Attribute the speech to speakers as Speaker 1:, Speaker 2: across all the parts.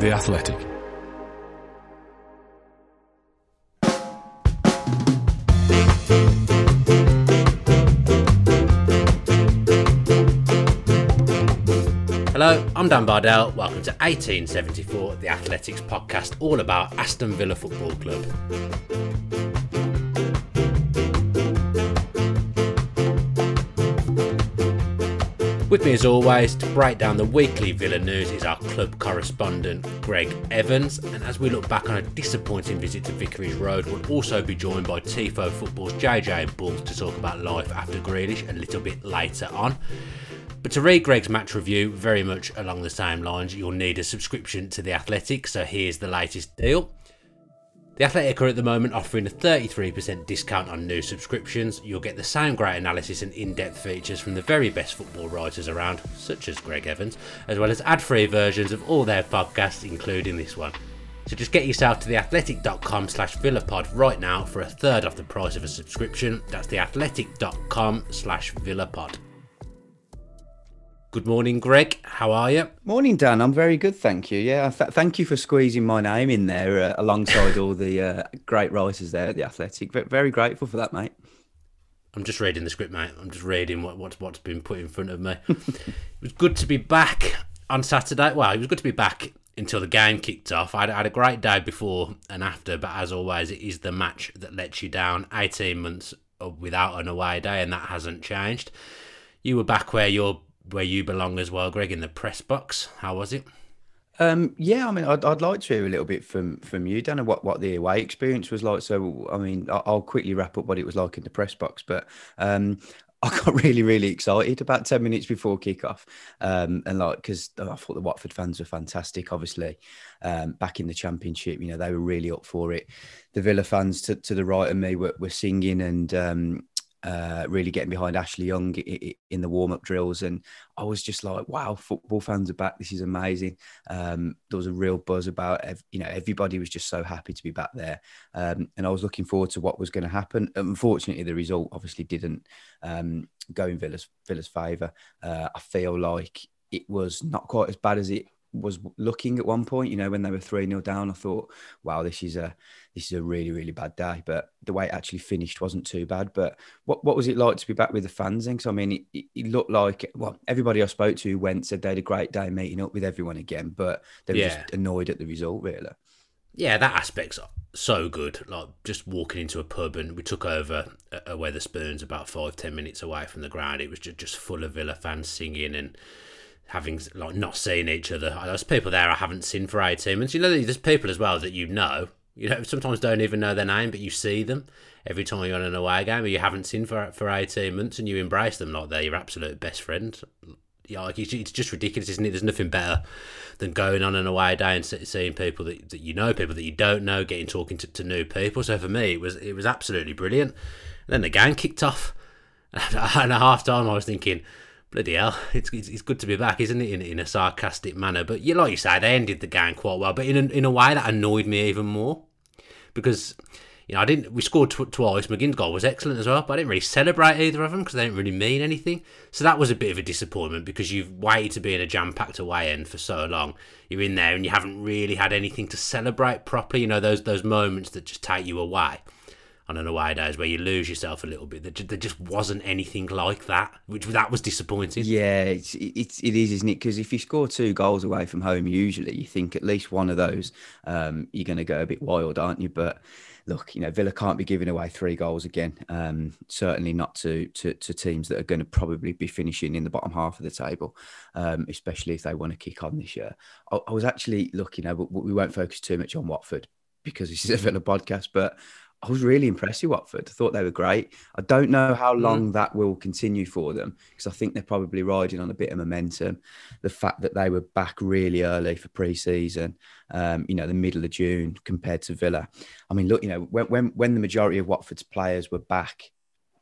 Speaker 1: The Athletic.
Speaker 2: Hello, I'm Dan Bardell. Welcome to 1874, the Athletics podcast, all about Aston Villa Football Club. With me, as always, to break down the weekly Villa news is our club correspondent, Greg Evans. And as we look back on a disappointing visit to Vicarage Road, we'll also be joined by Tifo Football's JJ Bull to talk about life after Grealish a little bit later on. But to read Greg's match review, very much along the same lines, you'll need a subscription to The Athletic, so here's the latest deal. The Athletic are at the moment offering a 33% discount on new subscriptions. You'll get the same great analysis and in depth features from the very best football writers around, such as Greg Evans, as well as ad free versions of all their podcasts, including this one. So just get yourself to theathletic.com slash villapod right now for a third off the price of a subscription. That's theathletic.com slash villapod. Good morning, Greg. How are you?
Speaker 3: Morning, Dan. I'm very good, thank you. Yeah, th- thank you for squeezing my name in there uh, alongside all the uh, great writers there at the Athletic. Very grateful for that, mate.
Speaker 2: I'm just reading the script, mate. I'm just reading what, what's what's been put in front of me. it was good to be back on Saturday. Well, it was good to be back until the game kicked off. I had a great day before and after, but as always, it is the match that lets you down. 18 months without an away day, and that hasn't changed. You were back where you're where you belong as well, Greg, in the press box. How was it?
Speaker 3: Um, yeah, I mean, I'd, I'd like to hear a little bit from from you, Dan, what what the away experience was like. So, I mean, I'll, I'll quickly wrap up what it was like in the press box, but um, I got really, really excited about 10 minutes before kickoff. Um, and like, because I thought the Watford fans were fantastic, obviously, um, back in the championship, you know, they were really up for it. The Villa fans to, to the right of me were, were singing and, um, uh, really getting behind Ashley Young in the warm up drills. And I was just like, wow, football fans are back. This is amazing. Um, there was a real buzz about, you know, everybody was just so happy to be back there. Um, and I was looking forward to what was going to happen. Unfortunately, the result obviously didn't um, go in Villa's, Villa's favour. Uh, I feel like it was not quite as bad as it was looking at one point, you know, when they were 3 0 down, I thought, wow, this is a this is a really, really bad day. But the way it actually finished wasn't too bad. But what, what was it like to be back with the fans? Because I mean, it, it, looked like, well, everybody I spoke to went said they had a great day meeting up with everyone again, but they were yeah. just annoyed at the result, really.
Speaker 2: Yeah, that aspect's so good. Like just walking into a pub and we took over uh, uh, a, a Wetherspoons about five, ten minutes away from the ground. It was just, just full of Villa fans singing and having like not seen each other. There's people there I haven't seen for 18 months. You know, there's people as well that you know. You know, sometimes don't even know their name, but you see them every time you're on an away game, or you haven't seen for for 18 months, and you embrace them like they're your absolute best friend. Yeah, like it's just ridiculous, isn't it? There's nothing better than going on an away day and seeing people that, that you know, people that you don't know, getting talking to, to new people. So for me, it was it was absolutely brilliant. And then the game kicked off, and at half time, I was thinking bloody hell, it's, it's, it's, good to be back, isn't it? In, in a sarcastic manner. But you, like you say, they ended the game quite well. But in a, in a way that annoyed me even more because you know I didn't. We scored tw- twice. McGinn's goal was excellent as well, but I didn't really celebrate either of them because they didn't really mean anything. So that was a bit of a disappointment because you've waited to be in a jam-packed away end for so long. You're in there and you haven't really had anything to celebrate properly. You know those those moments that just take you away on an away days where you lose yourself a little bit. There just wasn't anything like that, which that was disappointing.
Speaker 3: Yeah, it's, it's it is, isn't it? Because if you score two goals away from home, usually you think at least one of those um, you're going to go a bit wild, aren't you? But look, you know, Villa can't be giving away three goals again. Um, certainly not to, to, to teams that are going to probably be finishing in the bottom half of the table, um, especially if they want to kick on this year. I, I was actually looking, you know, we won't focus too much on Watford because this is a Villa podcast, but I was really impressed with Watford. I thought they were great. I don't know how mm. long mm. that will continue for them because I think they're probably riding on a bit of momentum. The fact that they were back really early for pre-season, um, you know, the middle of June compared to Villa. I mean, look, you know, when when, when the majority of Watford's players were back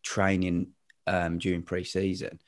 Speaker 3: training um, during pre-season,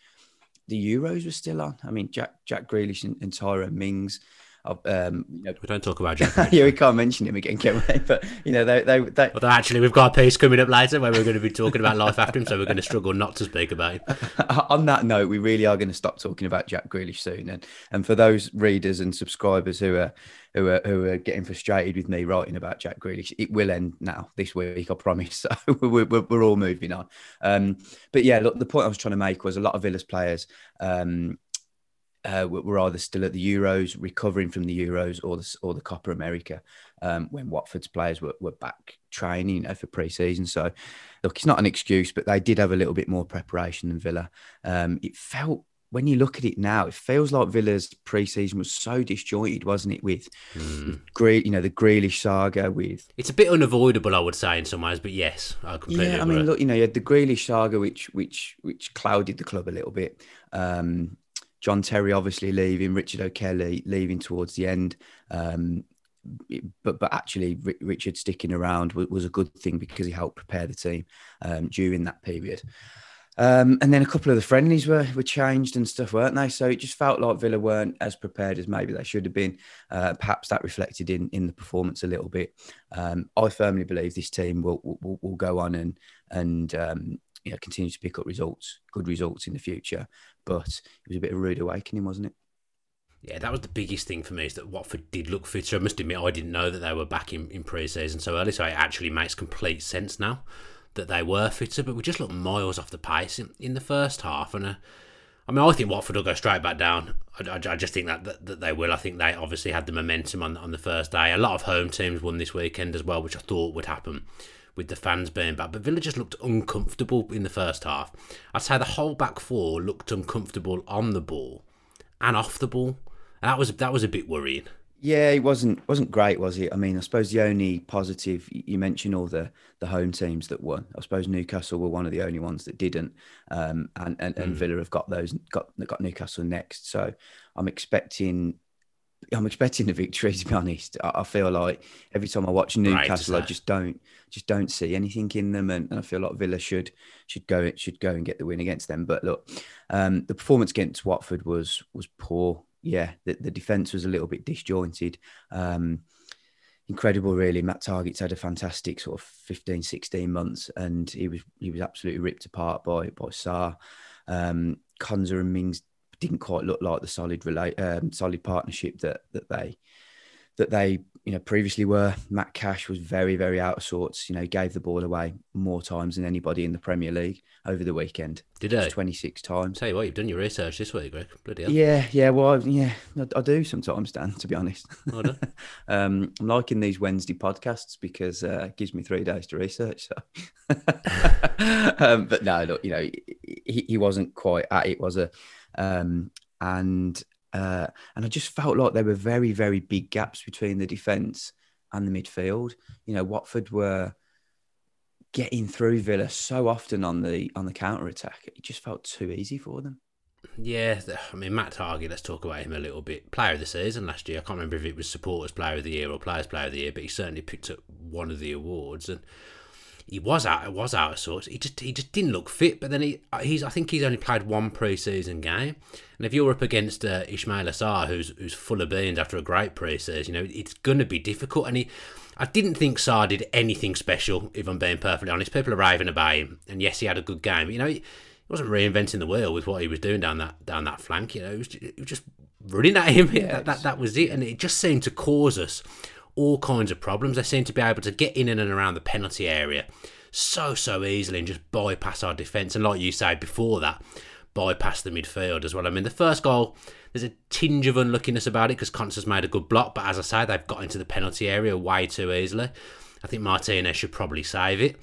Speaker 3: the Euros were still on. I mean, Jack Jack Grealish and, and Tyrone Mings Um, you
Speaker 2: know, we don't talk about Jack.
Speaker 3: yeah, we can't mention him again, can we? But you know, they, they, they...
Speaker 2: Although actually, we've got a piece coming up later where we're going to be talking about life after him, so we're going to struggle not to speak about him.
Speaker 3: On that note, we really are going to stop talking about Jack Grealish soon, and and for those readers and subscribers who are who are who are getting frustrated with me writing about Jack Grealish, it will end now this week, I promise. So we're, we're, we're all moving on. Um, but yeah, look, the point I was trying to make was a lot of Villa's players. Um, uh, we were either still at the Euros, recovering from the Euros, or the or the Copa America, um, when Watford's players were, were back training you know, for pre-season. So, look, it's not an excuse, but they did have a little bit more preparation than Villa. Um, it felt when you look at it now, it feels like Villa's pre-season was so disjointed, wasn't it? With, mm. with Gre- you know, the Grealish saga. With
Speaker 2: it's a bit unavoidable, I would say, in some ways. But yes, I completely. Yeah, I
Speaker 3: mean, look, you know, you had the Grealish saga, which which which clouded the club a little bit. Um, John Terry obviously leaving, Richard O'Kelly leaving towards the end. Um, but but actually, Richard sticking around was, was, a good thing because he helped prepare the team um, during that period. Um, and then a couple of the friendlies were were changed and stuff, weren't they? So it just felt like Villa weren't as prepared as maybe they should have been. Uh, perhaps that reflected in in the performance a little bit. Um, I firmly believe this team will will, will go on and and um, you know continue to pick up results, good results in the future. But it was a bit of a rude awakening, wasn't it?
Speaker 2: Yeah, that was the biggest thing for me is that Watford did look fitter. I must admit, I didn't know that they were back in, in pre-season so early, so it actually makes complete sense now that they were fitter. But we just looked miles off the pace in, in the first half, and uh, I mean, I think Watford will go straight back down. I, I, I just think that, that, that they will. I think they obviously had the momentum on on the first day. A lot of home teams won this weekend as well, which I thought would happen with the fans being back. But Villa just looked uncomfortable in the first half. I'd say the whole back four looked uncomfortable on the ball and off the ball. And that was that was a bit worrying.
Speaker 3: Yeah, it wasn't wasn't great, was it? I mean, I suppose the only positive you mentioned all the the home teams that won. I suppose Newcastle were one of the only ones that didn't, um, and and, and mm. Villa have got those got got Newcastle next. So I'm expecting I'm expecting a victory. To be honest, I, I feel like every time I watch Newcastle, right, I just don't just don't see anything in them, and, and, I feel like Villa should should go should go and get the win against them. But look, um, the performance against Watford was was poor. Yeah, the, the defense was a little bit disjointed. Um, incredible really matt targett's had a fantastic sort of 15 16 months and he was he was absolutely ripped apart by by Sarr. um Konsa and Mings didn't quite look like the solid relate um, solid partnership that that they that they you know previously were. Matt Cash was very very out of sorts. You know, gave the ball away more times than anybody in the Premier League over the weekend.
Speaker 2: Did he?
Speaker 3: Twenty six times.
Speaker 2: Tell you what, you've done your research this week, Greg. Bloody hell.
Speaker 3: Yeah, yeah. Well, yeah, I, I do sometimes, Dan. To be honest, oh, um, I'm liking these Wednesday podcasts because uh, it gives me three days to research. So, um, but no, look, you know, he, he wasn't quite at it. Was a um, and uh, and I just felt like there were very very big gaps between the defence and the midfield. You know, Watford were getting through Villa so often on the on the counter attack. It just felt too easy for them.
Speaker 2: Yeah, I mean Matt Targett. Let's talk about him a little bit. Player of the season last year. I can't remember if it was supporters player of the year or players player of the year, but he certainly picked up one of the awards. And he was out was out of sorts. He just he just didn't look fit. But then he he's I think he's only played one pre-season game. And if you're up against uh, Ismaila Sarr, who's who's full of beans after a great pre-season, you know it's going to be difficult. And he, I didn't think Sarr did anything special. If I'm being perfectly honest, people are raving about him. And yes, he had a good game. But, you know, he, he wasn't reinventing the wheel with what he was doing down that down that flank. You know, it was, it was just running at him. Yeah, that, that that was it. And it just seemed to cause us all kinds of problems. They seem to be able to get in and around the penalty area so, so easily and just bypass our defence. And like you said before that, bypass the midfield as well. I mean, the first goal, there's a tinge of unluckiness about it because Konsa's made a good block, but as I say, they've got into the penalty area way too easily. I think Martinez should probably save it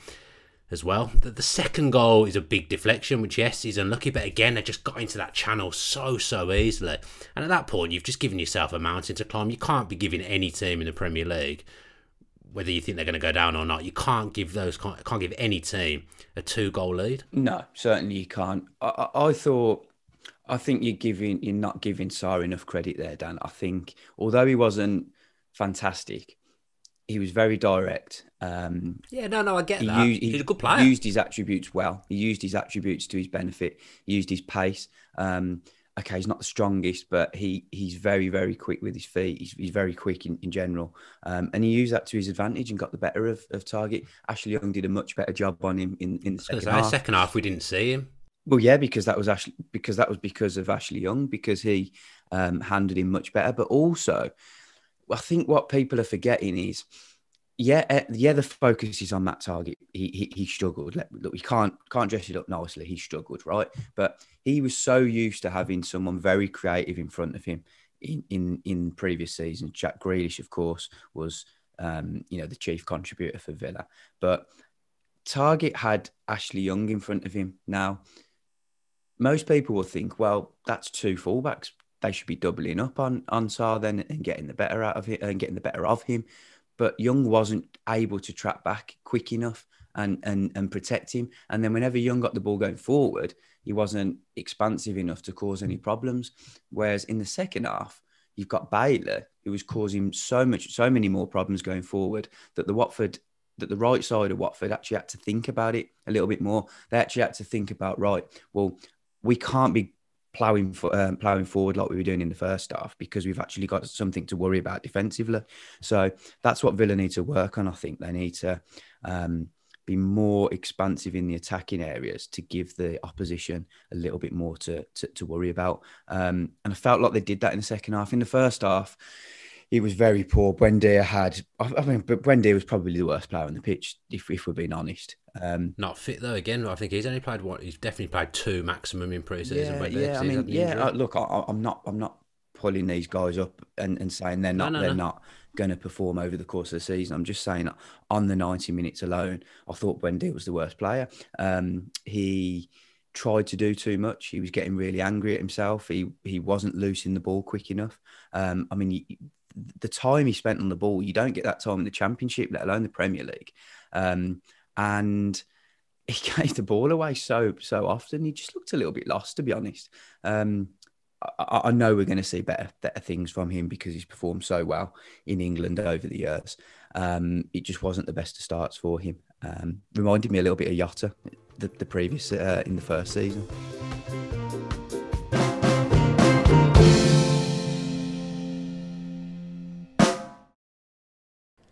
Speaker 2: as well. The, the, second goal is a big deflection, which yes is unlucky, but again they just got into that channel so so easily. And at that point, you've just given yourself a mountain to climb. You can't be giving any team in the Premier League, whether you think they're going to go down or not, you can't give those can't give any team a two goal lead.
Speaker 3: No, certainly you can't. I, I, I thought. I think you're giving you're not giving Sarr enough credit there, Dan. I think although he wasn't fantastic, he was very direct. Um,
Speaker 2: yeah, no, no, I get that. Used, He's a good player.
Speaker 3: He used his attributes well. He used his attributes to his benefit. He used his pace. Um, okay, he's not the strongest, but he he's very very quick with his feet. He's, he's very quick in, in general, um, and he used that to his advantage and got the better of, of Targett. Ashley Young did a much better job on him in, in the second half.
Speaker 2: Second half, we didn't see him.
Speaker 3: Well, yeah, because that was Ashley because that was because of Ashley Young because he um, handled him much better, but also I think what people are forgetting is yeah, uh, yeah, the focus is on that Targett. He he, he struggled. Look, we can't can't dress it up nicely. He struggled, right? But he was so used to having someone very creative in front of him in in in previous seasons. Jack Grealish, of course, was um, you know the chief contributor for Villa, but Targett had Ashley Young in front of him. Now, most people will think, well, that's two fullbacks. They should be doubling up on on Sarr then and getting the better out of it and getting the better of him but Young wasn't able to track back quick enough and and and protect him. And then whenever Young got the ball going forward, he wasn't expansive enough to cause any problems. Whereas in the second half, you've got Bailey, who was causing so much, so many more problems going forward that the Watford that the right side of Watford actually had to think about it a little bit more. They actually had to think about right. Well, we can't be ploughing for, um, ploughing forward like we were doing in the first half because we've actually got something to worry about defensively. So that's what Villa need to work on. I think they need to um, be more expansive in the attacking areas to give the opposition a little bit more to to, to worry about. Um, and I felt like they did that in the second half. In the first half, he was very poor. Buendia had, I mean, but Buendia was probably the worst player on the pitch, if, if we're being honest. Um,
Speaker 2: Not fit though. Again, I think he's only played one. He's definitely played two maximum in pre-season.
Speaker 3: Yeah, yeah. I mean, yeah. Uh, look, I, am not, I'm not pulling these guys up and, and saying they're not, no, no, they're no. not going to perform over the course of the season. I'm just saying on the 90 minutes alone, I thought Buendia was the worst player. Um, he tried to do too much. He was getting really angry at himself. He he wasn't loosing the ball quick enough. Um, I mean, the time he spent on the ball, you don't get that time in the Championship, let alone the Premier League. Um, and he gave the ball away so so often. He just looked a little bit lost, to be honest. Um, I, I, know we're going to see better better things from him because he's performed so well in England over the years. Um, it just wasn't the best of starts for him. Um, reminded me a little bit of Jota, the, the previous uh, in the first season.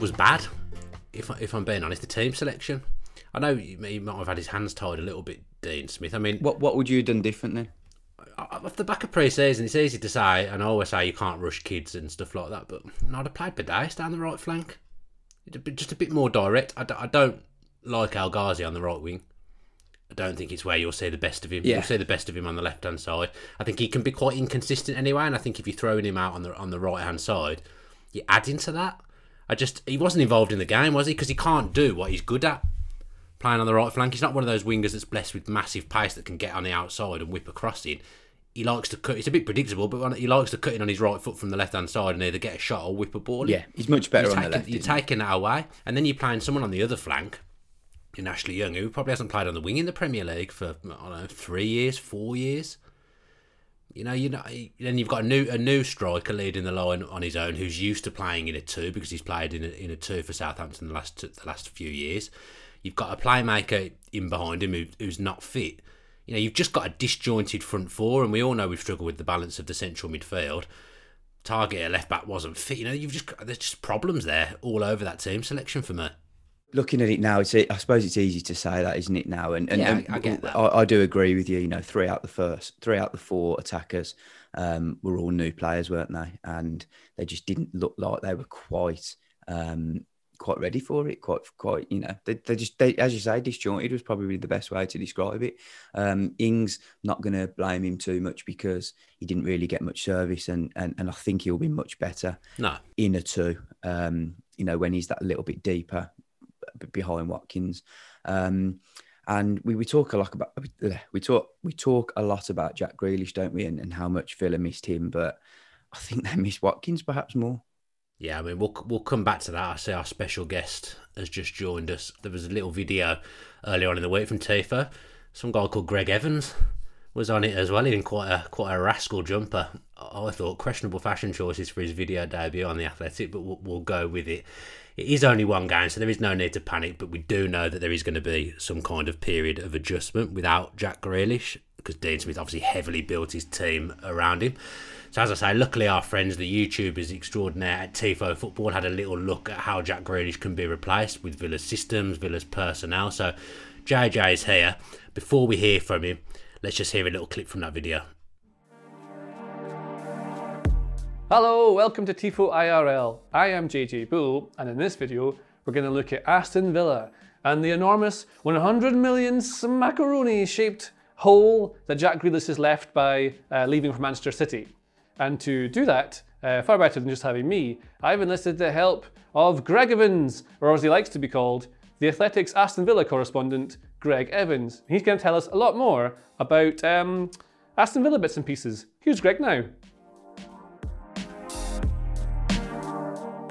Speaker 2: was bad. If if I'm being honest, the team selection. I know he might have had his hands tied a little bit, Dean Smith. I mean,
Speaker 3: what what would you have done differently?
Speaker 2: Off the back of pre-season, it's easy to say, and I always say you can't rush kids and stuff like that. But I'd have played Bidace down the right flank, just a bit more direct. I, I don't like El Ghazi on the right wing. I don't think it's where you'll see the best of him. Yeah. You'll see the best of him on the left hand side. I think he can be quite inconsistent anyway, and I think if you're throwing him out on the on the right hand side, you're adding to that. I just he wasn't involved in the game, was he? Because he can't do what he's good at. Playing on the right flank, he's not one of those wingers that's blessed with massive pace that can get on the outside and whip across it. He likes to cut. It's a bit predictable, but he likes to cut in on his right foot from the left hand side and either get a shot or whip a ball.
Speaker 3: Yeah, he's much better
Speaker 2: you're
Speaker 3: on
Speaker 2: taking,
Speaker 3: the left.
Speaker 2: You're taking that away, and then you're playing someone on the other flank in Ashley Young, who probably hasn't played on the wing in the Premier League for I don't know three years, four years. You know, you know, then you've got a new a new striker leading the line on his own, who's used to playing in a two because he's played in a, in a two for Southampton the last the last few years. You've got a playmaker in behind him who, who's not fit. You know, you've just got a disjointed front four, and we all know we've struggled with the balance of the central midfield. Targett, left back, wasn't fit. You know, you've just there's just problems there all over that team selection for me.
Speaker 3: Looking at it now, it's I suppose it's easy to say that, isn't it? Now, and, and,
Speaker 2: Yeah,
Speaker 3: and
Speaker 2: I get that.
Speaker 3: I, I do agree with you. You know, three out of the first, three out of the four attackers um, were all new players, weren't they? And they just didn't look like they were quite um, quite ready for it. Quite, quite. You know, they, they just, they, as you say, disjointed was probably the best way to describe it. Um, Ings, not going to blame him too much because he didn't really get much service, and and, and I think he'll be much better
Speaker 2: No,
Speaker 3: in a two. Um, you know, when he's that little bit deeper behind Watkins. Um, and we, we talk a lot about we talk we talk a lot about Jack Grealish, don't we? And, and how much Villa missed him, but I think they missed Watkins perhaps more.
Speaker 2: Yeah, I mean, we'll we'll come back to that. I see our special guest has just joined us. There was a little video earlier on in the week from Tifo. Some guy called Greg Evans was on it as well in quite a quite a rascal jumper. I thought questionable fashion choices for his video debut on the Athletic, but we'll, we'll go with it. It is only one game, so there is no need to panic. But we do know that there is going to be some kind of period of adjustment without Jack Grealish because Dean Smith obviously heavily built his team around him. So as I say, luckily our friends, the YouTubers extraordinaire at Tifo Football, had a little look at how Jack Grealish can be replaced with Villa's systems, Villa's personnel. So JJ is here. Before we hear from him, let's just hear a little clip from that video.
Speaker 4: Hello, welcome to Tifo IRL. I am JJ Bull, and in this video, we're going to look at Aston Villa and the enormous 100 million macaroni shaped hole that Jack Grealish has left by uh, leaving for Manchester City. And to do that, uh, far better than just having me, I've enlisted the help of Greg Evans, or as he likes to be called, the Athletics Aston Villa correspondent, Greg Evans. He's going to tell us a lot more about um, Aston Villa bits and pieces. Here's Greg now.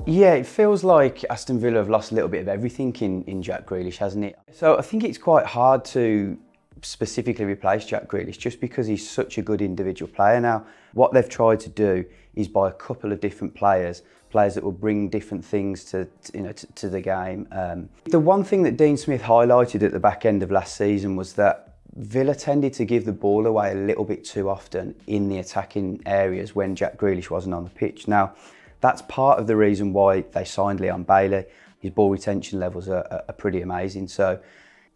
Speaker 3: Yeah, it feels like Aston Villa have lost a little bit of everything in, in Jack Grealish, hasn't it? So I think it's quite hard to specifically replace Jack Grealish just because he's such a good individual player now. What they've tried to do is buy a couple of different players, players that will bring different things to, you know to, to the game. Um, the one thing that Dean Smith highlighted at the back end of last season was that Villa tended to give the ball away a little bit too often in the attacking areas when Jack Grealish wasn't on the pitch. Now, that's part of the reason why they signed Leon Bailey. His ball retention levels are, are, pretty amazing. So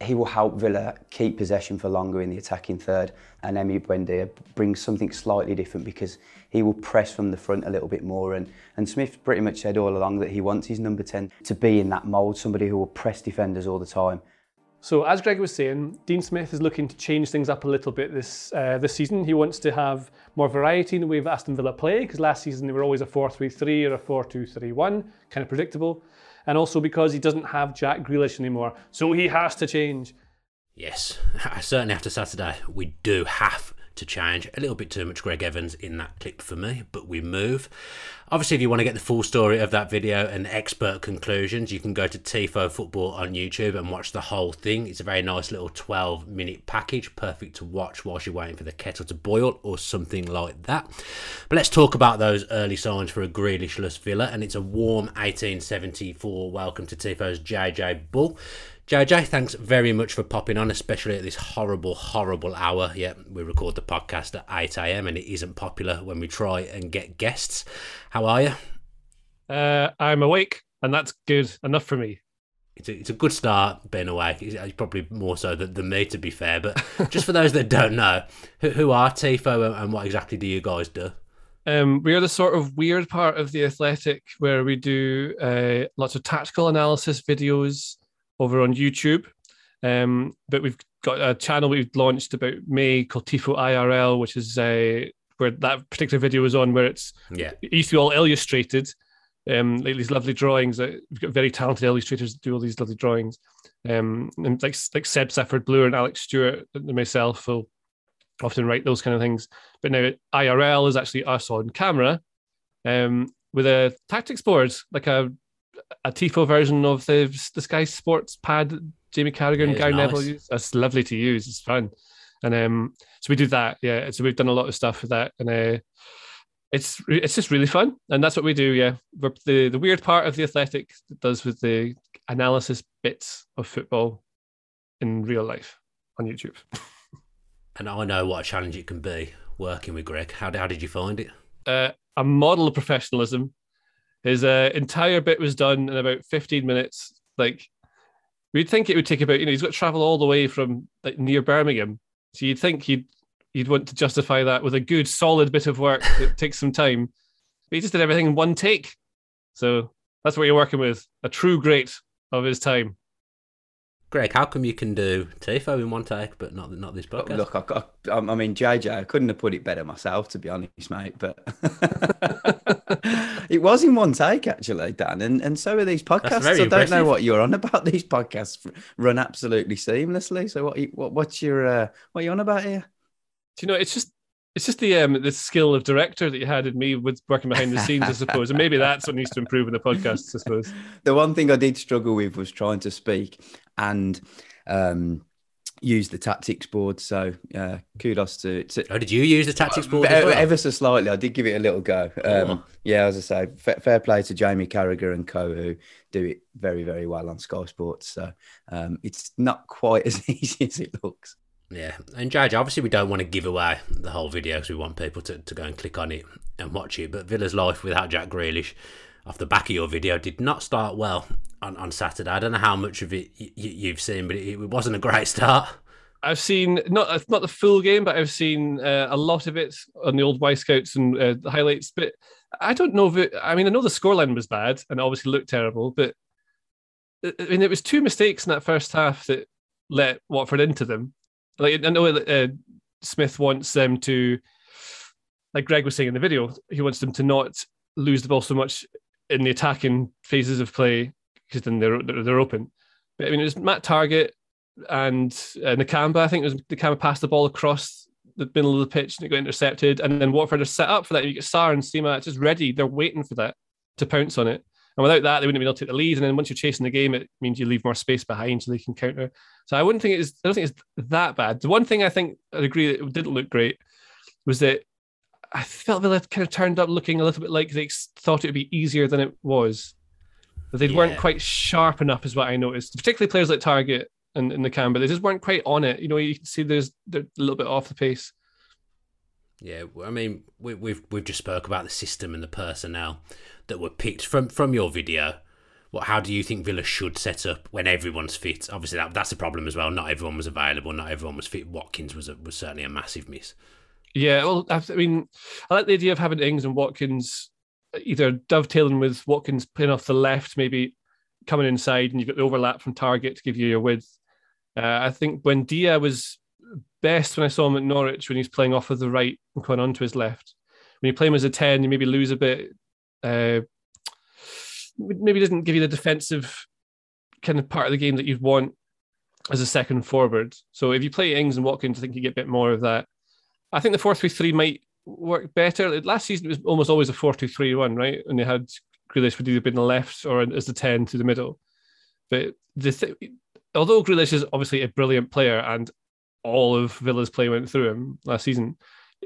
Speaker 3: he will help Villa keep possession for longer in the attacking third. And Emi Buendia brings something slightly different because he will press from the front a little bit more. And, and Smith pretty much said all along that he wants his number 10 to be in that mould, somebody who will press defenders all the time.
Speaker 4: So, as Greg was saying, Dean Smith is looking to change things up a little bit this uh, this season. He wants to have more variety in the way of Aston Villa play because last season they were always a 4-3-3 or a 4-2-3-1, kind of predictable. And also because he doesn't have Jack Grealish anymore, so he has to change.
Speaker 2: Yes, certainly after Saturday, we do have to change. A little bit too much Greg Evans in that clip for me, but we move. Obviously, if you want to get the full story of that video and expert conclusions, you can go to Tifo Football on YouTube and watch the whole thing. It's a very nice little 12 minute package, perfect to watch whilst you're waiting for the kettle to boil or something like that. But let's talk about those early signs for a Grealishless Villa, and it's a warm 1874 welcome to Tifo's JJ Bull. JJ, thanks very much for popping on, especially at this horrible, horrible hour. Yeah, we record the podcast at 8 a.m. and it isn't popular when we try and get guests. How are you?
Speaker 4: Uh, I'm awake, and that's good enough for me.
Speaker 2: It's a, it's a good start being awake. It's it's probably more so than, than me, to be fair. But just for those that don't know, who, who are Tifo and, and what exactly do you guys do?
Speaker 4: Um, we are the sort of weird part of the Athletic where we do uh, lots of tactical analysis videos over on YouTube. Um, but we've got a channel we've launched about May called Tifo IRL, which is uh, where that particular video is on, where it's
Speaker 2: Yeah.
Speaker 4: used to be all illustrated, um, like these lovely drawings. That we've got very talented illustrators that do all these lovely drawings, um, and like like Seb Stafford-Bloor and Alex Stewart and myself will often write those kind of things. But now IRL is actually us on camera, um, with a tactics board, like a a Tifo version of the the Sky Sports pad that Jamie Carragher and Gary
Speaker 2: it's
Speaker 4: Neville use. That's lovely to use. It's fun, and um, so we do that. Yeah, so we've done a lot of stuff with that, and uh, it's it's just really fun, and that's what we do. Yeah, We're the the weird part of the athletic does with the analysis bits of football in real life on YouTube.
Speaker 2: And I know what a challenge it can be working with Greg. How, how did you find it?
Speaker 4: uh, a model of professionalism. His uh, entire bit was done in about 15 minutes. Like We'd think it would take about, you know, he's got to travel all the way from like near Birmingham. So you'd think he'd you'd want to justify that with a good, solid bit of work that takes some time. But he just did everything in one take. So that's what you're working with. A true great of his time.
Speaker 2: Greg, how come you can do Tifo in one take, but not not this podcast?
Speaker 3: Look, I, I, I mean, JJ, I couldn't have put it better myself, to be honest, mate. But it was in one take, actually, Dan. And and so are these podcasts. I don't
Speaker 2: impressive.
Speaker 3: know what you're on about. These podcasts run absolutely seamlessly. So what? what what's your uh, what are you on about here?
Speaker 4: Do you know? It's just it's just the um the skill of director that you had in me with working behind the scenes, I suppose, and maybe that's what needs to improve in the podcast, I suppose.
Speaker 3: The one thing I did struggle with was trying to speak and um, use the tactics board. So uh, kudos to, to
Speaker 2: Oh, did you use the tactics board?
Speaker 3: Uh,
Speaker 2: well?
Speaker 3: ever so slightly. I did give it a little go. Um,
Speaker 2: Oh.
Speaker 3: Yeah, as I say, fa- fair play to Jamie Carragher and co who do it very, very well on Sky Sports. So um, it's not quite as easy as it looks.
Speaker 2: Yeah, and JJ, obviously we don't want to give away the whole video because we want people to, to go and click on it and watch it. But Villa's life without Jack Grealish, off the back of your video, did not start well on, on Saturday. I don't know how much of it y- you've seen, but it, it wasn't a great start.
Speaker 4: I've seen not not the full game, but I've seen uh, a lot of it on the old Scouts and uh, the highlights. But I don't know if it. I mean, I know the scoreline was bad and obviously looked terrible, but I I mean, it was two mistakes in that first half that let Watford into them. Like I know uh, Smith wants them to, like Greg was saying in the video, he wants them to not lose the ball so much in the attacking phases of play because then they're they're open. But I mean, it was Matt Targett and uh, Nakamba. I think it was Nakamba passed the ball across the middle of the pitch and it got intercepted. And then Watford are set up for that. You get Sarr and Sema just ready. They're waiting for that to pounce on it. And without that, they wouldn't be able to take the lead. And then once you're chasing the game, it means you leave more space behind so they can counter. So I wouldn't think it's I don't think it's that bad. The one thing I think I'd agree that it didn't look great was that I felt Villa kind of turned up looking a little bit like they thought it would be easier than it was. That they weren't quite sharp enough, is what I noticed. Particularly players like Targett and, and Nakamba, they just weren't quite on it. You know, you can see there's they're a little bit off the pace.
Speaker 2: Yeah, I mean, we, we've we've just spoke about the system and the personnel that were picked from from your video. What? How do you think Villa should set up when everyone's fit? Obviously, that, that's a problem as well. Not everyone was available. Not everyone was fit. Watkins was a, was certainly a massive miss.
Speaker 4: Yeah, well, I mean, I like the idea of having Ings and Watkins either dovetailing with Watkins playing off the left, maybe coming inside, and you've got the overlap from Targett to give you your width. Uh, I think Buendia was best when I saw him at Norwich when he's playing off of the right and going onto his left. When you play him as a 10, you maybe lose a bit. Uh, maybe doesn't give you the defensive kind of part of the game that you'd want as a second forward. So if you play Ings and Watkins, I think you get a bit more of that. I think the 4 3 3 might work better. Last season, it was almost always a 4 2 3 1, right? And they had Grealish would either be in the left or as the 10 to the middle. But the th- although Grealish is obviously a brilliant player and all of Villa's play went through him last season,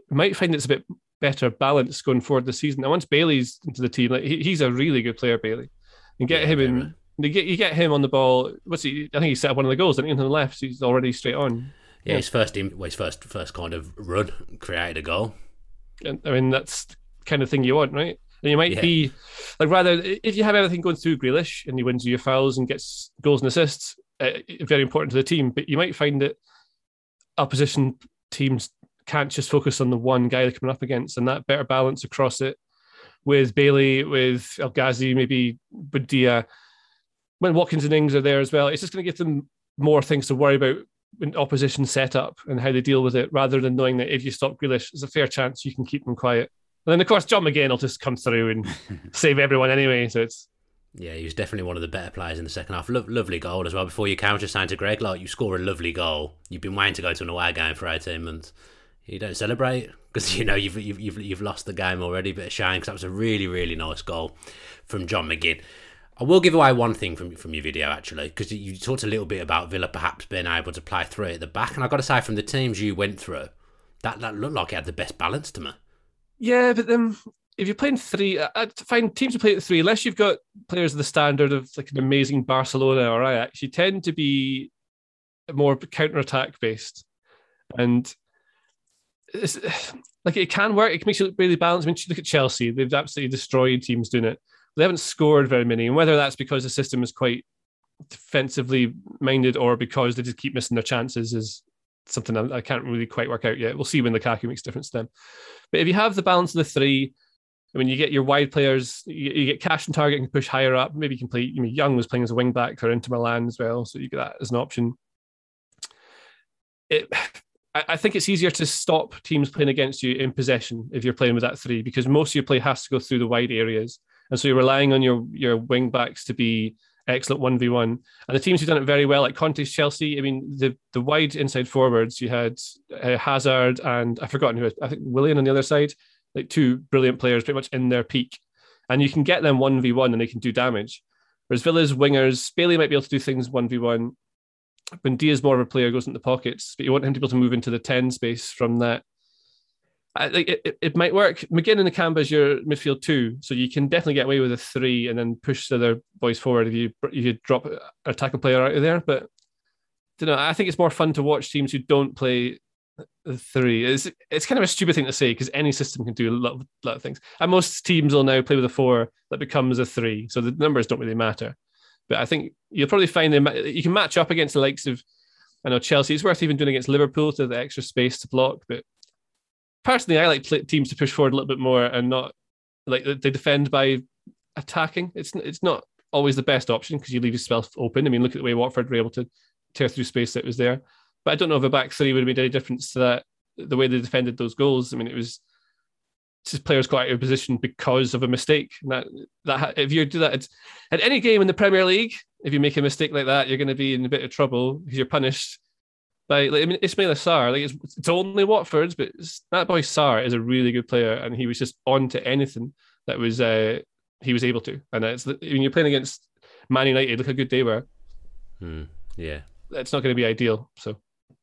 Speaker 4: might find it's a bit better balance going forward this season. And once Bailey's into the team, like he, he's a really good player, Bailey. And get
Speaker 2: Yeah,
Speaker 4: him in, you get you get him on the ball. What's he? I think he set up one of the goals. And think on the left, so he's already straight on.
Speaker 2: Yeah,
Speaker 4: Yeah.
Speaker 2: his first im- well, his first first kind of run created a goal.
Speaker 4: And, I mean, that's the kind of thing you want, right? And you might
Speaker 2: Yeah.
Speaker 4: be like rather if you have everything going through Grealish and he wins you your fouls and gets goals and assists, uh, very important to the team. But you might find that opposition teams can't just focus on the one guy they're coming up against, and that better balance across it with Bailey, with El Ghazi, maybe with Dia. When Watkins and Ings are there as well, it's just going to give them more things to worry about in opposition setup and how they deal with it, rather than knowing that if you stop Grealish, there's a fair chance you can keep them quiet. And then, of course, John McGinn will just come through and save everyone anyway. So it's
Speaker 2: Yeah, he was definitely one of the better players in the second half. Lo- lovely goal as well. Before you counter saying to Greg, like you score a lovely goal. You've been waiting to go to an away game for eighteen months. You don't celebrate because you know you've, you've you've you've lost the game already. But a shame because that was a really really nice goal from John McGinn. I will give away one thing from from your video actually because you talked a little bit about Villa perhaps being able to play through at the back, and I got to say from the teams you went through, that that looked like it had the best balance to me.
Speaker 4: Yeah, but then if you're playing three, I I find teams who play at three, unless you've got players of the standard of like an amazing Barcelona or Ajax, you tend to be more counter attack based, and it's, like it can work. It makes you look really balanced. I mean, you look at Chelsea; they've absolutely destroyed teams doing it. They haven't scored very many, and whether that's because the system is quite defensively minded or because they just keep missing their chances is something I, can't really quite work out yet. We'll see when the Lukaku makes difference to them. But if you have the balance of the three, I mean, you get your wide players, you, you get cash and Targett and push higher up. Maybe you can play. I mean, Young was playing as a wing back for Inter Milan as well, so you get that as an option. It, I, I think it's easier to stop teams playing against you in possession if you're playing with that three because most of your play has to go through the wide areas, and so you're relying on your your wing backs to be excellent one v one. And the teams who've done it very well, like Conte's Chelsea. I mean, the the wide inside forwards, you had uh, Hazard and I've forgotten who I think Willian on the other side like two brilliant players pretty much in their peak. And you can get them 1v1 and they can do damage. Whereas Villa's wingers, Bailey might be able to do things 1v1. Buendia's more of a player goes into the pockets, but you want him to be able to move into the 10 space from that. I think it, it, it, might work. McGinn and Nakamba is your midfield two, so you can definitely get away with a three and then push the other boys forward if you you drop a tackle player out of there. But you know, I think it's more fun to watch teams who don't play three. It's it's kind of a stupid thing to say because any system can do a lot, lot of things. And most teams will now play with a four that becomes a three, so the numbers don't really matter. But I think you'll probably find them. You can match up against the likes of, I know Chelsea. It's worth even doing against Liverpool to the extra space to block. But personally, I like teams to push forward a little bit more and not like they defend by attacking. It's it's not always the best option because you leave yourself open. I mean, look at the way Watford were able to tear through space that was there. But I don't know if a back three would have made any difference to that. The way they defended those goals. I mean, it was players got out of position because of a mistake. And that that if you do that at any game in the Premier League, if you make a mistake like that, you're going to be in a bit of trouble because you're punished by. Like, I mean, Ismaila Sarr. Like it's, it's only Watford's, but that boy Sarr is a really good player, and he was just on to anything that was uh, he was able to. And it's when you're playing against Man United, look how good they were.
Speaker 2: Hmm. Yeah,
Speaker 4: it's not going to be ideal. So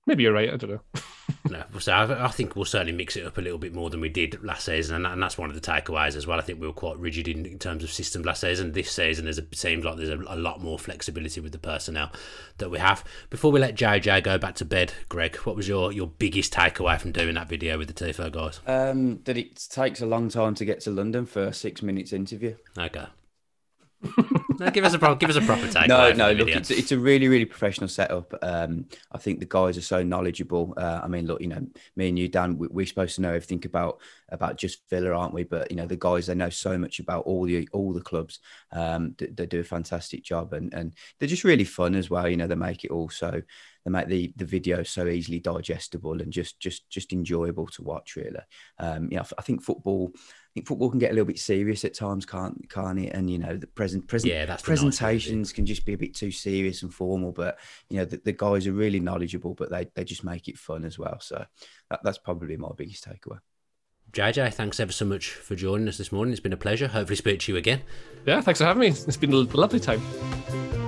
Speaker 4: maybe you're right. I don't know.
Speaker 2: no, so I, I, think we'll certainly mix it up a little bit more than we did last season, and, that, and that's one of the takeaways as well. I think we were quite rigid in, in terms of systems last season. This season, there's a, seems like there's a, a, lot more flexibility with the personnel that we have. Before we let JJ go back to bed, Greg, what was your, your biggest takeaway from doing that video with the Tifo guys?
Speaker 3: Um, that it takes a long time to get to London for a six minutes interview.
Speaker 2: Okay no, give us a pro- give us a proper take.
Speaker 3: No, no, look, it's, it's, a really, really professional setup. Um, I think the guys are so knowledgeable. Uh, I mean, look, you know, me and you, Dan, we, are supposed to know everything about about just Villa, aren't we? But you know, the guys they know so much about all the all the clubs. Um, they, they do a fantastic job, and and they're just really fun as well. You know, they make it all so they make the the video so easily digestible and just just just enjoyable to watch. Really, um, you know, I think football think football can get a little bit serious at times, can't can't it? And you know, the present present yeah, presentations nice can just be a bit too serious and formal. But you know, the, the, guys are really knowledgeable, but they they just make it fun as well. So that, that's probably my biggest takeaway.
Speaker 2: JJ, thanks ever so much for joining us this morning. It's been a pleasure. Hopefully, speak to you again.
Speaker 4: Yeah, thanks for having me. It's been a lovely time.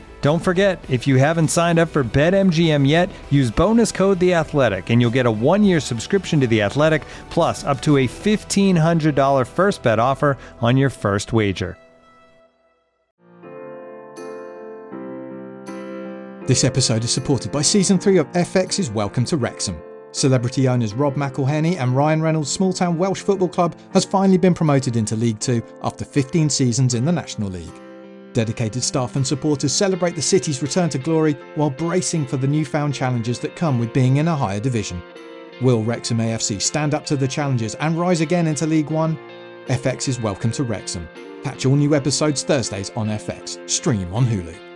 Speaker 1: Don't forget, if you haven't signed up for BetMGM yet, use bonus code The Athletic, and you'll get a one-year subscription to The Athletic, plus up to a $1,500 first bet offer on your first wager.
Speaker 5: This episode is supported by Season 3 of FX's Welcome to Wrexham. Celebrity owners Rob McElhenney and Ryan Reynolds' small town Welsh football club has finally been promoted into League Two after 15 seasons in the National League. Dedicated staff and supporters celebrate the city's return to glory while bracing for the newfound challenges that come with being in a higher division. Will Wrexham AFC stand up to the challenges and rise again into League One? FX is welcome to Wrexham. Catch all new episodes Thursdays on FX. Stream on Hulu.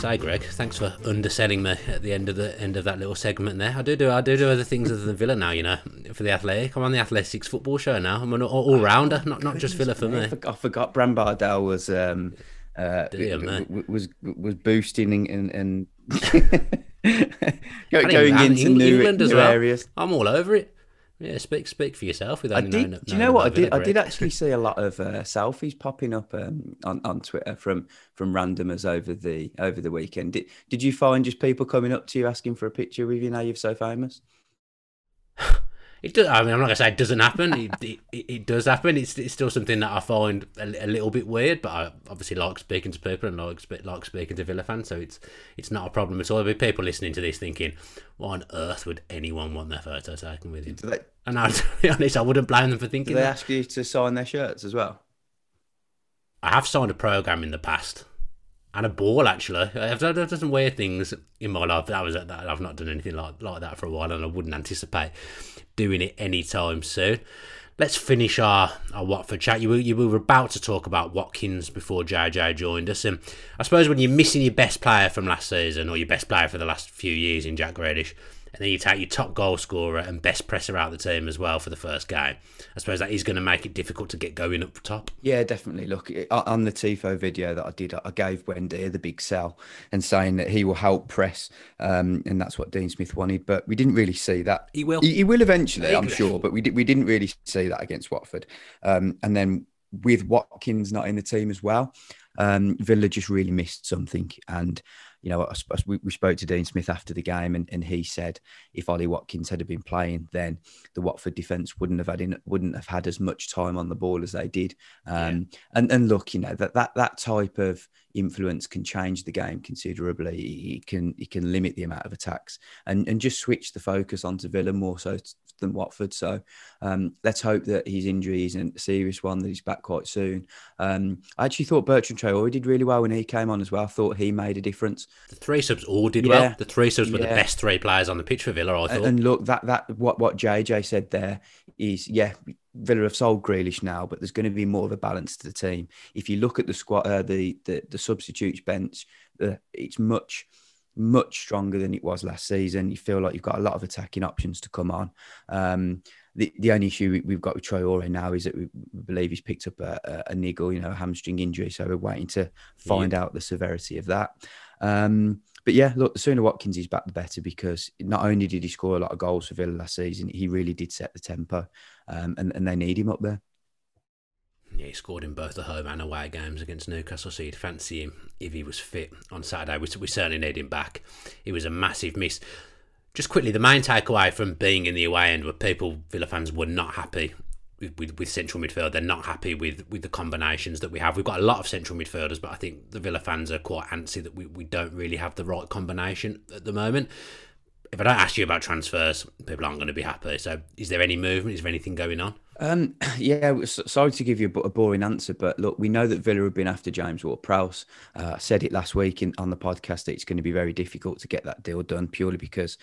Speaker 2: Say, Greg, thanks for underselling me at the end of the end of that little segment there. I do do I do do other things other than Villa now, you know, for the Athletic. I'm on the Athletics football show now. I'm an all rounder, not not just Villa for me.
Speaker 3: I forgot Bram Bardell was um, uh, was was boosting and and going into new, England as
Speaker 2: well.
Speaker 3: areas.
Speaker 2: I'm all over it. Yeah, speak speak for yourself. With
Speaker 3: I did. do you know what I did? I did actually see a lot of uh, selfies popping up um, on on Twitter from from randomers over the over the weekend. Did Did you find just people coming up to you asking for a picture with you now you're so famous?
Speaker 2: It does. I mean, I'm not gonna say it doesn't happen. it, it, it, does happen. It's, it's still something that I find a, a, little bit weird, but I obviously like speaking to people and like like speaking to Villa fans, so it's it's not a problem at all. There'll be people listening to this thinking, "Why on earth would anyone want their photo taken with him?" They, and I, to be honest, I wouldn't blame them for thinking.
Speaker 3: Do they
Speaker 2: that.
Speaker 3: ask you to sign their shirts as well?
Speaker 2: I have signed a program in the past and a ball actually. I've done, some weird things in my life. That was that I've not done anything like like that for a while, and I wouldn't anticipate doing it anytime soon. Let's finish our, our Watford chat. You were, you were about to talk about Watkins before JJ joined us. And I suppose when you're missing your best player from last season or your best player for the last few years in Jack Grealish, and then you take your top goal scorer and best presser out of the team as well for the first game. I suppose that is going to make it difficult to get going up top.
Speaker 3: Yeah, definitely. Look, on the Tifo video that I did, I gave Buendia the big sell and saying that he will help press, um, and that's what Dean Smith wanted. But we didn't really see that.
Speaker 2: He will.
Speaker 3: He, he will eventually, I'm sure. But we did, we didn't really see that against Watford. Um, and then with Watkins not in the team as well, um, Villa just really missed something and you know, I suppose we, we spoke to Dean Smith after the game, and, and he said if Ollie Watkins had been playing, then the Watford defence wouldn't have had in, wouldn't have had as much time on the ball as they did. Um, yeah. And and look, you know that that that type of influence can change the game considerably. He can it can limit the amount of attacks and and just switch the focus onto Villa more so than Watford. So um, let's hope that his injury isn't a serious one, that he's back quite soon. Um, I actually thought Bertrand Traore did really well when he came on as well. I thought he made a difference.
Speaker 2: The three subs all did yeah. well. The three subs were yeah. the best three players on the pitch for Villa, I thought.
Speaker 3: And look, that that what what JJ said there is, yeah, Villa have sold Grealish now, but there's going to be more of a balance to the team. If you look at the squad, uh, the, the the substitutes bench, uh, it's much much stronger than it was last season. You feel like you've got a lot of attacking options to come on. Um, the, the only issue we've got with Traore now is that we believe he's picked up a, a, niggle, you know, a hamstring injury. So we're waiting to find yeah. out the severity of that. Um, but yeah, look, the sooner Watkins is back, the better because not only did he score a lot of goals for Villa last season, he really did set the tempo, um, and, and they need him up there.
Speaker 2: Yeah, he scored in both the home and away games against Newcastle, so you'd fancy him if he was fit on Saturday. We, we certainly need him back. It was a massive miss. Just quickly, the main takeaway from being in the away end were people, Villa fans, were not happy with, with, central midfield. They're not happy with, with the combinations that we have. We've got a lot of central midfielders, but I think the Villa fans are quite antsy that we, we don't really have the right combination at the moment. If I don't ask you about transfers, people aren't going to be happy. So, is there any movement? Is there anything going on?
Speaker 3: Um, yeah, sorry to give you a boring answer, but look, we know that Villa have been after James Ward-Prowse. Uh, I said it last week in, on the podcast that it's going to be very difficult to get that deal done purely because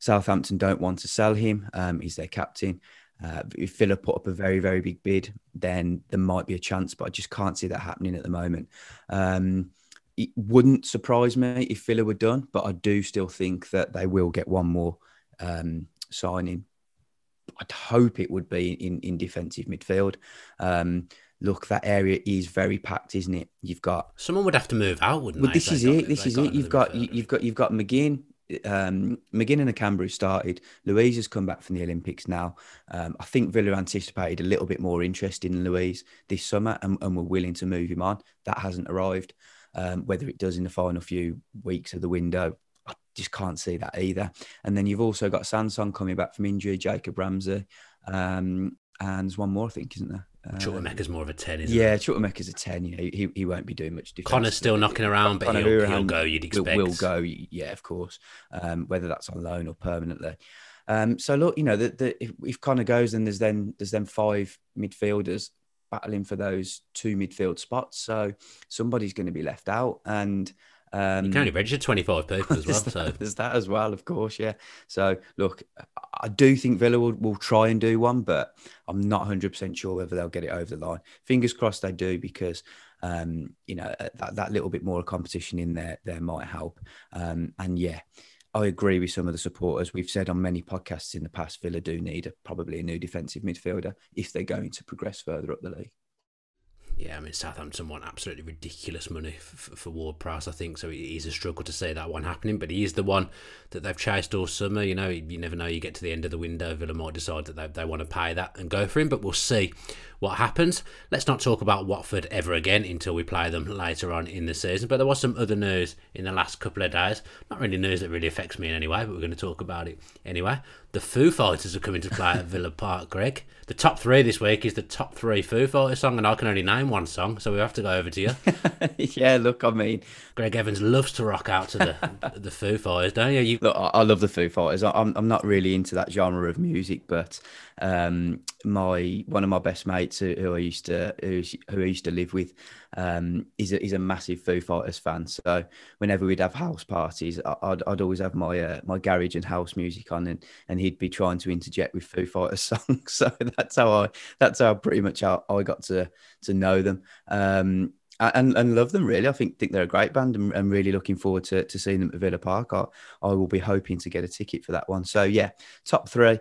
Speaker 3: Southampton don't want to sell him. Um, he's their captain. Uh, if Villa put up a very, very big bid, then there might be a chance, but I just can't see that happening at the moment. Um, it wouldn't surprise me if Villa were done, but I do still think that they will get one more um, signing I'd hope it would be in, in defensive midfield. Um, look, that area is very packed, isn't it? You've got
Speaker 2: someone would have to move out, wouldn't
Speaker 3: well,
Speaker 2: they?
Speaker 3: This is it. This is it. You've got you, have got you've got McGinn. Um, McGinn and Nakamba started. Luiz has come back from the Olympics now. Um, I think Villa anticipated a little bit more interest in Luiz this summer and, and were willing to move him on. That hasn't arrived. Um, whether it does in the final few weeks of the window, I just can't see that either. And then you've also got Sanson coming back from injury, Jacob Ramsey, um, and there's one more, I think, isn't there?
Speaker 2: Uh, Chukwuemeka's more of a 10, isn't
Speaker 3: yeah, Chukwuemeka's a 10. You know, he, he won't be doing much defense.
Speaker 2: Conor's still knocking around, but he'll, he'll, go, you'd expect.
Speaker 3: Will, will go, yeah, of course, um, whether that's on loan or permanently. Um, so look, you know, the, the, if, if Conor goes, then there's then there's then five midfielders. battling for those two midfield spots. So somebody's going to be left out, and um,
Speaker 2: you can only register 25 people as well. So
Speaker 3: there's that as well, of course. Yeah. So look, I do think Villa will, will try and do one, but I'm not 100 percent sure whether they'll get it over the line. Fingers crossed they do because um, you know that, that little bit more competition in there there might help. Um, and yeah. I agree with some of the supporters. We've said on many podcasts in the past, Villa do need a, probably a new defensive midfielder if they're going to progress further up the league.
Speaker 2: Yeah, I mean Southampton want absolutely ridiculous money for, for Ward Prowse, I think. So it is a struggle to say that one happening, but he is the one that they've chased all summer. You know, you never know. You get to the end of the window, Villa might decide that they, they want to pay that and go for him, but we'll see what happens. Let's not talk about Watford ever again until we play them later on in the season. But there was some other news in the last couple of days. Not really news that really affects me in any way, but we're going to talk about it anyway. The Foo Fighters are coming to play at Villa Park, Greg. The top three this week is the top three Foo Fighters song, and I can only name one song, so we have to go over to you.
Speaker 3: yeah, look, I mean,
Speaker 2: Greg Evans loves to rock out to the the Foo Fighters, don't you? you...
Speaker 3: Look, I love the Foo Fighters. I'm I'm not really into that genre of music, but um, my one of my best mates who, who I used to who, who I used to live with um, is a, is a massive Foo Fighters fan. So whenever we'd have house parties, I'd, I'd always have my uh, my garage and house music on, and, and he'd be trying to interject with Foo Fighters songs. So that's how I that's how pretty much how I got to to know them. Um, and, and love them really. I think think they're a great band. and I'm really looking forward to, to seeing them at Villa Park. I, I will be hoping to get a ticket for that one. So yeah, top three.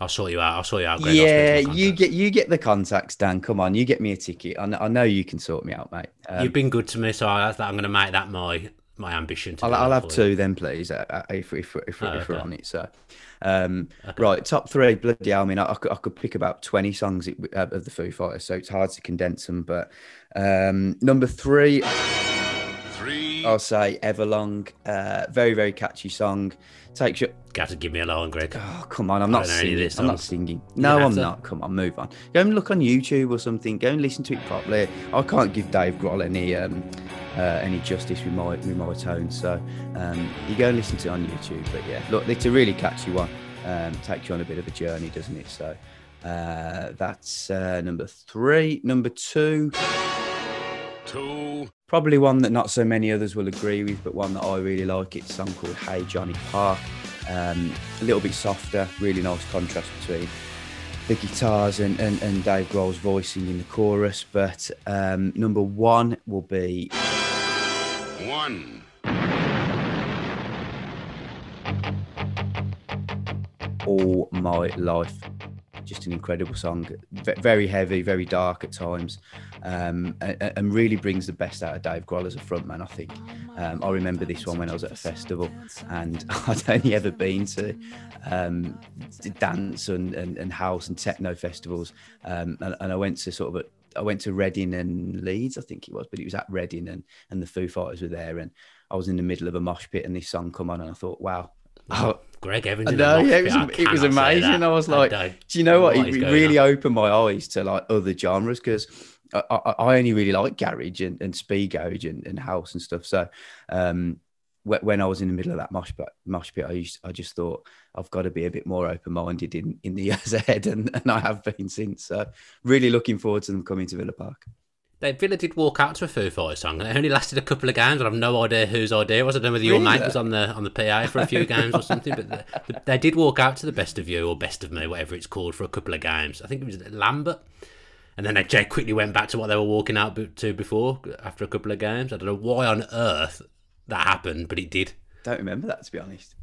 Speaker 2: I'll sort you out. I'll sort you out. Greg.
Speaker 3: Yeah, you get you get the contacts, Dan. Come on, you get me a ticket. I know, I know you can sort me out, mate.
Speaker 2: Um, You've been good to me, so I, am going to make that my my ambition.
Speaker 3: I'll, I'll have two then, please, uh, uh if, if, if, oh, if we're on it. So, um, okay. right, top three. Bloody hell, I mean, I, I, could, I could pick about twenty songs uh, of the Foo Fighters, so it's hard to condense them. But um, number three. Three. I'll say Everlong. Uh, very, very catchy song. Takes you.
Speaker 2: Got to give me a line, Greg.
Speaker 3: Oh, come on. I'm not singing. I'm not singing. No, I'm to. not. Come on, move on. Go and look on YouTube or something. Go and listen to it properly. I can't give Dave Grohl any um, uh, any justice with my with my tone. So um, you go and listen to it on YouTube. But yeah, look, it's a really catchy one. Um, takes you on a bit of a journey, doesn't it? So uh, that's uh, number three. Number two. Two. Probably one that not so many others will agree with, but one that I really like. It's a song called Hey Johnny Park. Um, a little bit softer, really nice contrast between the guitars and, and, and Dave Grohl's voicing in the chorus. But um, number one will be. One. All my life just an incredible song. very heavy, very dark at times, um, and, and, really brings the best out of Dave Grohl as a frontman. I think. Um, I remember this one when I was at a festival, and I'd only ever been to um, dance and, and, and, house and techno festivals, um, and, and, I went to sort of a, I went to Reading and Leeds, I think it was, but it was at Reading, and and the Foo Fighters were there, and I was in the middle of a mosh pit, and this song come on, and I thought, wow.
Speaker 2: Oh, Greg Evans.
Speaker 3: No, yeah, it was, it was amazing. I was like, I do you know what? It really on. opened my eyes to like other genres because I, I, I, only really like garage and, and speed garage and, and house and stuff. So um, when I was in the middle of that mosh pit, mosh pit I, used, I just thought I've got to be a bit more open minded in, in the years ahead, and, and I have been since. So really looking forward to them coming to Villa Park.
Speaker 2: They Villa did walk out to a Foo Fighters song, and it only lasted a couple of games. I have no idea whose idea it was. I don't know whether your really? mate was on the on the PA for a few games or something, but the, the, they did walk out to the best of you or best of me, whatever it's called, for a couple of games. I think it was Lambert, and then they quickly went back to what they were walking out to before after a couple of games. I don't know why on earth that happened, but it did.
Speaker 3: Don't remember that to be honest.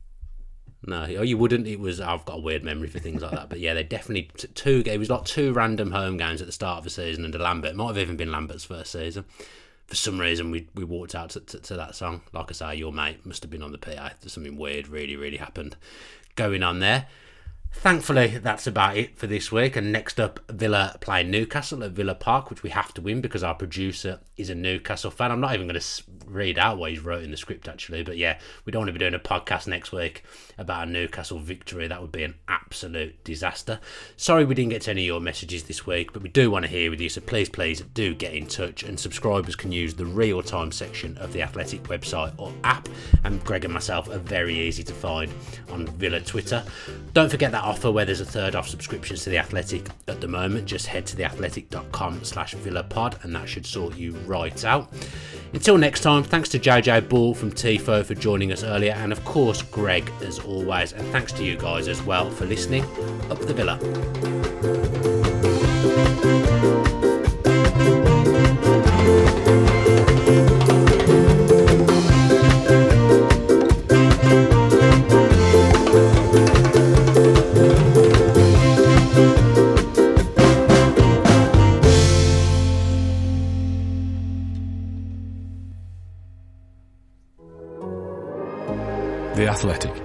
Speaker 2: No, oh, you wouldn't. It was I've got a weird memory for things like that. But yeah, they definitely two. It was like two random home games at the start of the season under Lambert. It might have even been Lambert's first season. For some reason, we we walked out to, to, to that song. Like I say, your mate must have been on the PA. Something weird, really, really happened going on there. Thankfully, that's about it for this week. And next up, Villa play Newcastle at Villa Park, which we have to win because our producer is a Newcastle fan. I'm not even going to read out what he's wrote in the script, actually. But yeah, we don't want to be doing a podcast next week about a Newcastle victory. That would be an absolute disaster. Sorry we didn't get to any of your messages this week, but we do want to hear with you. So please, please do get in touch. And subscribers can use the real time section of the Athletic website or app. And Greg and myself are very easy to find on Villa Twitter. Don't forget that offer where there's a third off subscriptions to The Athletic at the moment. Just head to theathletic.com slash villapod and that should sort you right out. Until next time, thanks to JJ Bull from TIFO for joining us earlier, and of course, Greg as always, and thanks to you guys as well for listening. Up the Villa.
Speaker 6: Athletic.